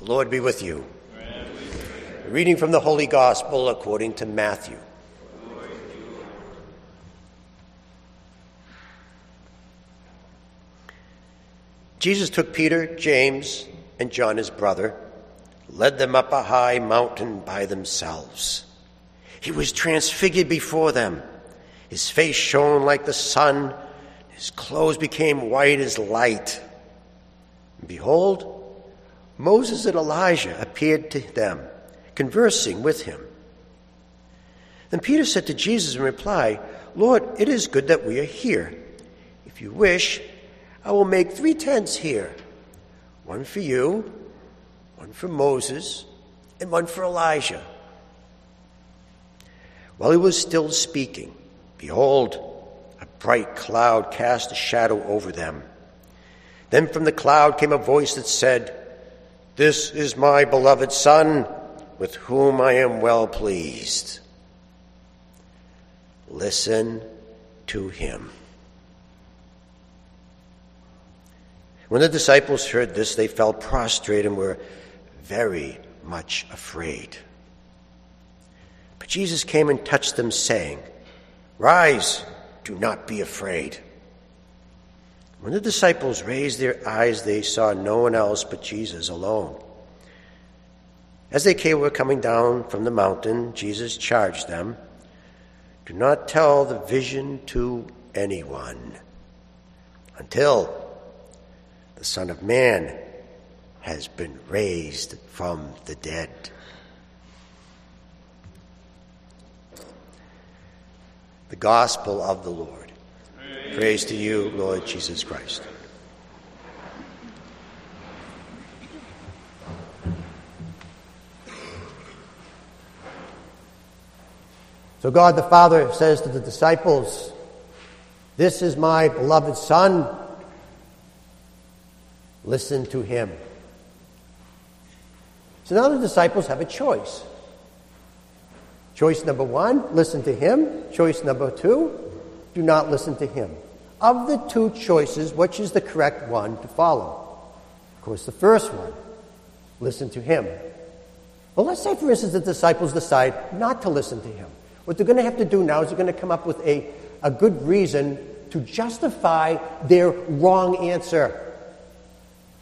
The Lord be with you. Reading from the Holy Gospel according to Matthew. Jesus took Peter, James, and John, his brother, led them up a high mountain by themselves. He was transfigured before them. His face shone like the sun, his clothes became white as light. And behold, Moses and Elijah appeared to them, conversing with him. Then Peter said to Jesus in reply, Lord, it is good that we are here. If you wish, I will make three tents here one for you, one for Moses, and one for Elijah. While he was still speaking, behold, a bright cloud cast a shadow over them. Then from the cloud came a voice that said, This is my beloved Son, with whom I am well pleased. Listen to him. When the disciples heard this, they fell prostrate and were very much afraid. But Jesus came and touched them, saying, Rise, do not be afraid. When the disciples raised their eyes, they saw no one else but Jesus alone. As they came, were coming down from the mountain, Jesus charged them, Do not tell the vision to anyone until the Son of Man has been raised from the dead. The Gospel of the Lord. Praise, to you, Lord Jesus Christ. So God the Father says to the disciples, This is my beloved Son Listen to him. So now the disciples have a choice. Choice number one, listen to him. Choice number two, do not listen to him. Of the two choices, which is the correct one to follow? Of course, the first one, listen to him. Well, let's say, for instance, the disciples decide not to listen to him. What they're going to have to do now is they're going to come up with a, a good reason to justify their wrong answer.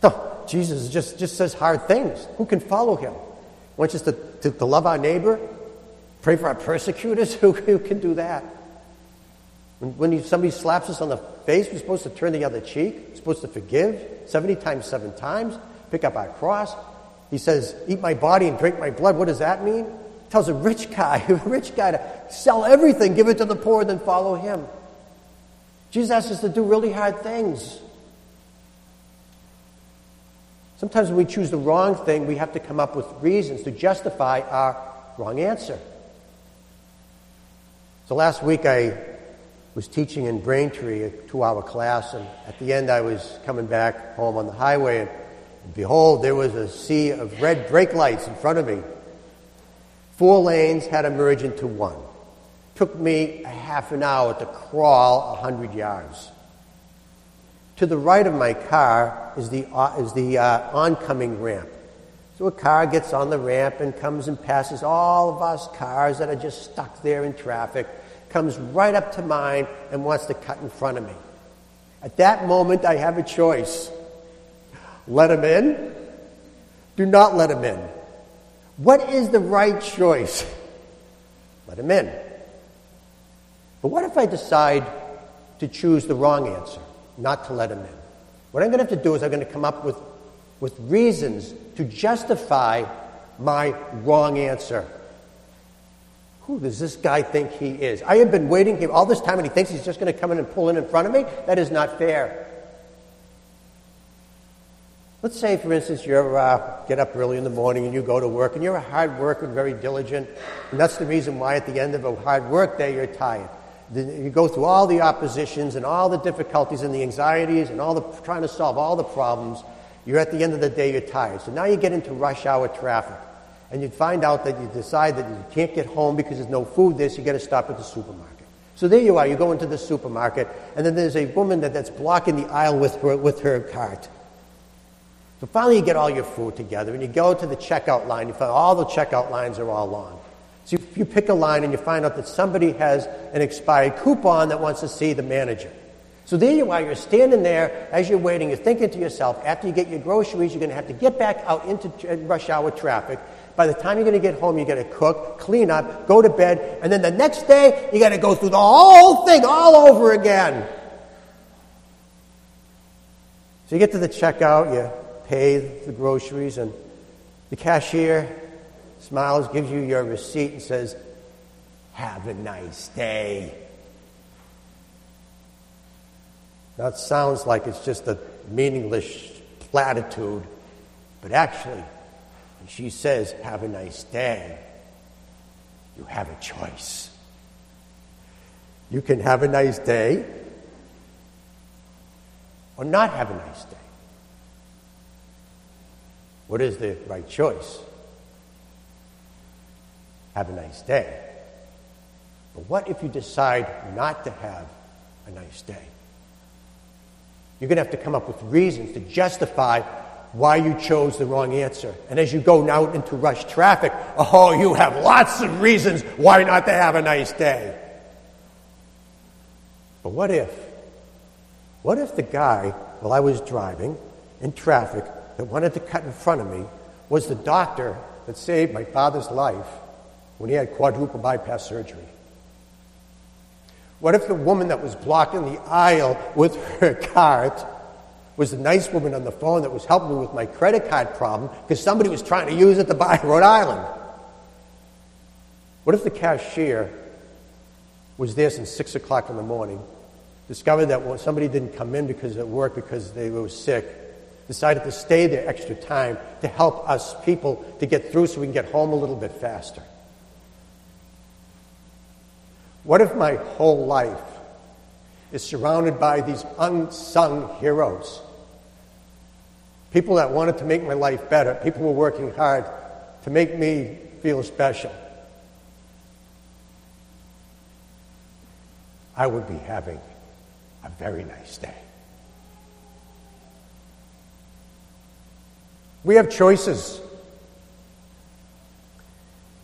No, Jesus just, just says hard things. Who can follow him? Wants us to, to, to love our neighbor, pray for our persecutors. Who, who can do that? When, when somebody slaps us on the face, we're supposed to turn the other cheek. We're supposed to forgive 70 times, seven times, pick up our cross. He says, Eat my body and drink my blood. What does that mean? He tells a rich guy, a rich guy to sell everything, give it to the poor, and then follow him. Jesus asks us to do really hard things. Sometimes when we choose the wrong thing, we have to come up with reasons to justify our wrong answer. So last week I was teaching in Braintree, a two hour class, and at the end I was coming back home on the highway, and, behold, there was a sea of red brake lights in front of me. Four lanes had to merge into one. Took me a half an hour to crawl a hundred yards. To the right of my car is the, uh, is the uh, oncoming ramp. So a car gets on the ramp and comes and passes all of us cars that are just stuck there in traffic, comes right up to mine and wants to cut in front of me. At that moment, I have a choice. Let him in. Do not let him in. What is the right choice? Let him in. But what if I decide to choose the wrong answer? not to let him in. What I'm going to have to do is I'm going to come up with, with reasons to justify my wrong answer. Who does this guy think he is? I have been waiting here all this time and he thinks he's just going to come in and pull in in front of me? That is not fair. Let's say, for instance, you uh, get up early in the morning and you go to work and you're a hard worker and very diligent, and that's the reason why at the end of a hard work day you're tired you go through all the oppositions and all the difficulties and the anxieties and all the trying to solve all the problems. You're at the end of the day, you're tired. So now you get into rush hour traffic. And you find out that you decide that you can't get home because there's no food there, so you got to stop at the supermarket. So there you are, you go into the supermarket, and then there's a woman that, that's blocking the aisle with her, with her cart. So finally, you get all your food together and you go to the checkout line. You find all the checkout lines are all long. So you, you pick a line and you find out that somebody has an expired coupon that wants to see the manager. So there you are, you're standing there as you're waiting, you're thinking to yourself, after you get your groceries, you're going to have to get back out into rush hour traffic. By the time you're going to get home, you got to cook, clean up, go to bed, and then the next day, you got to go through the whole thing all over again. So you get to the checkout, you pay the groceries, and the cashier smiles, gives you your receipt, and says, Have a nice day. That sounds like it's just a meaningless platitude, but actually, when she says, Have a nice day, you have a choice. You can have a nice day or not have a nice day. What is the right choice? Have a nice day. But what if you decide not to have a nice day? You're going to have to come up with reasons to justify why you chose the wrong answer. And as you go out into rush traffic, oh, you have lots of reasons why not to have a nice day. But what if? What if the guy, while I was driving in traffic, that wanted to cut in front of me was the doctor that saved my father's life when he had quadruple bypass surgery? What if the woman that was blocking the aisle with her cart was the nice woman on the phone that was helping me with my credit card problem because somebody was trying to use it to buy Rhode Island? What if the cashier was there since 6 o'clock in the morning, discovered that somebody didn't come in because at work because they were sick, decided to stay there extra time to help us people to get through so we can get home a little bit faster? What if my whole life is surrounded by these unsung heroes? People that wanted to make my life better, people were working hard to make me feel special. I would be having a very nice day. We have choices.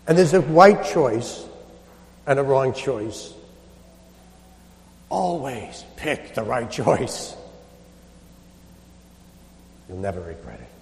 And there's a right choice and a wrong choice. Always pick the right choice. You'll never regret it.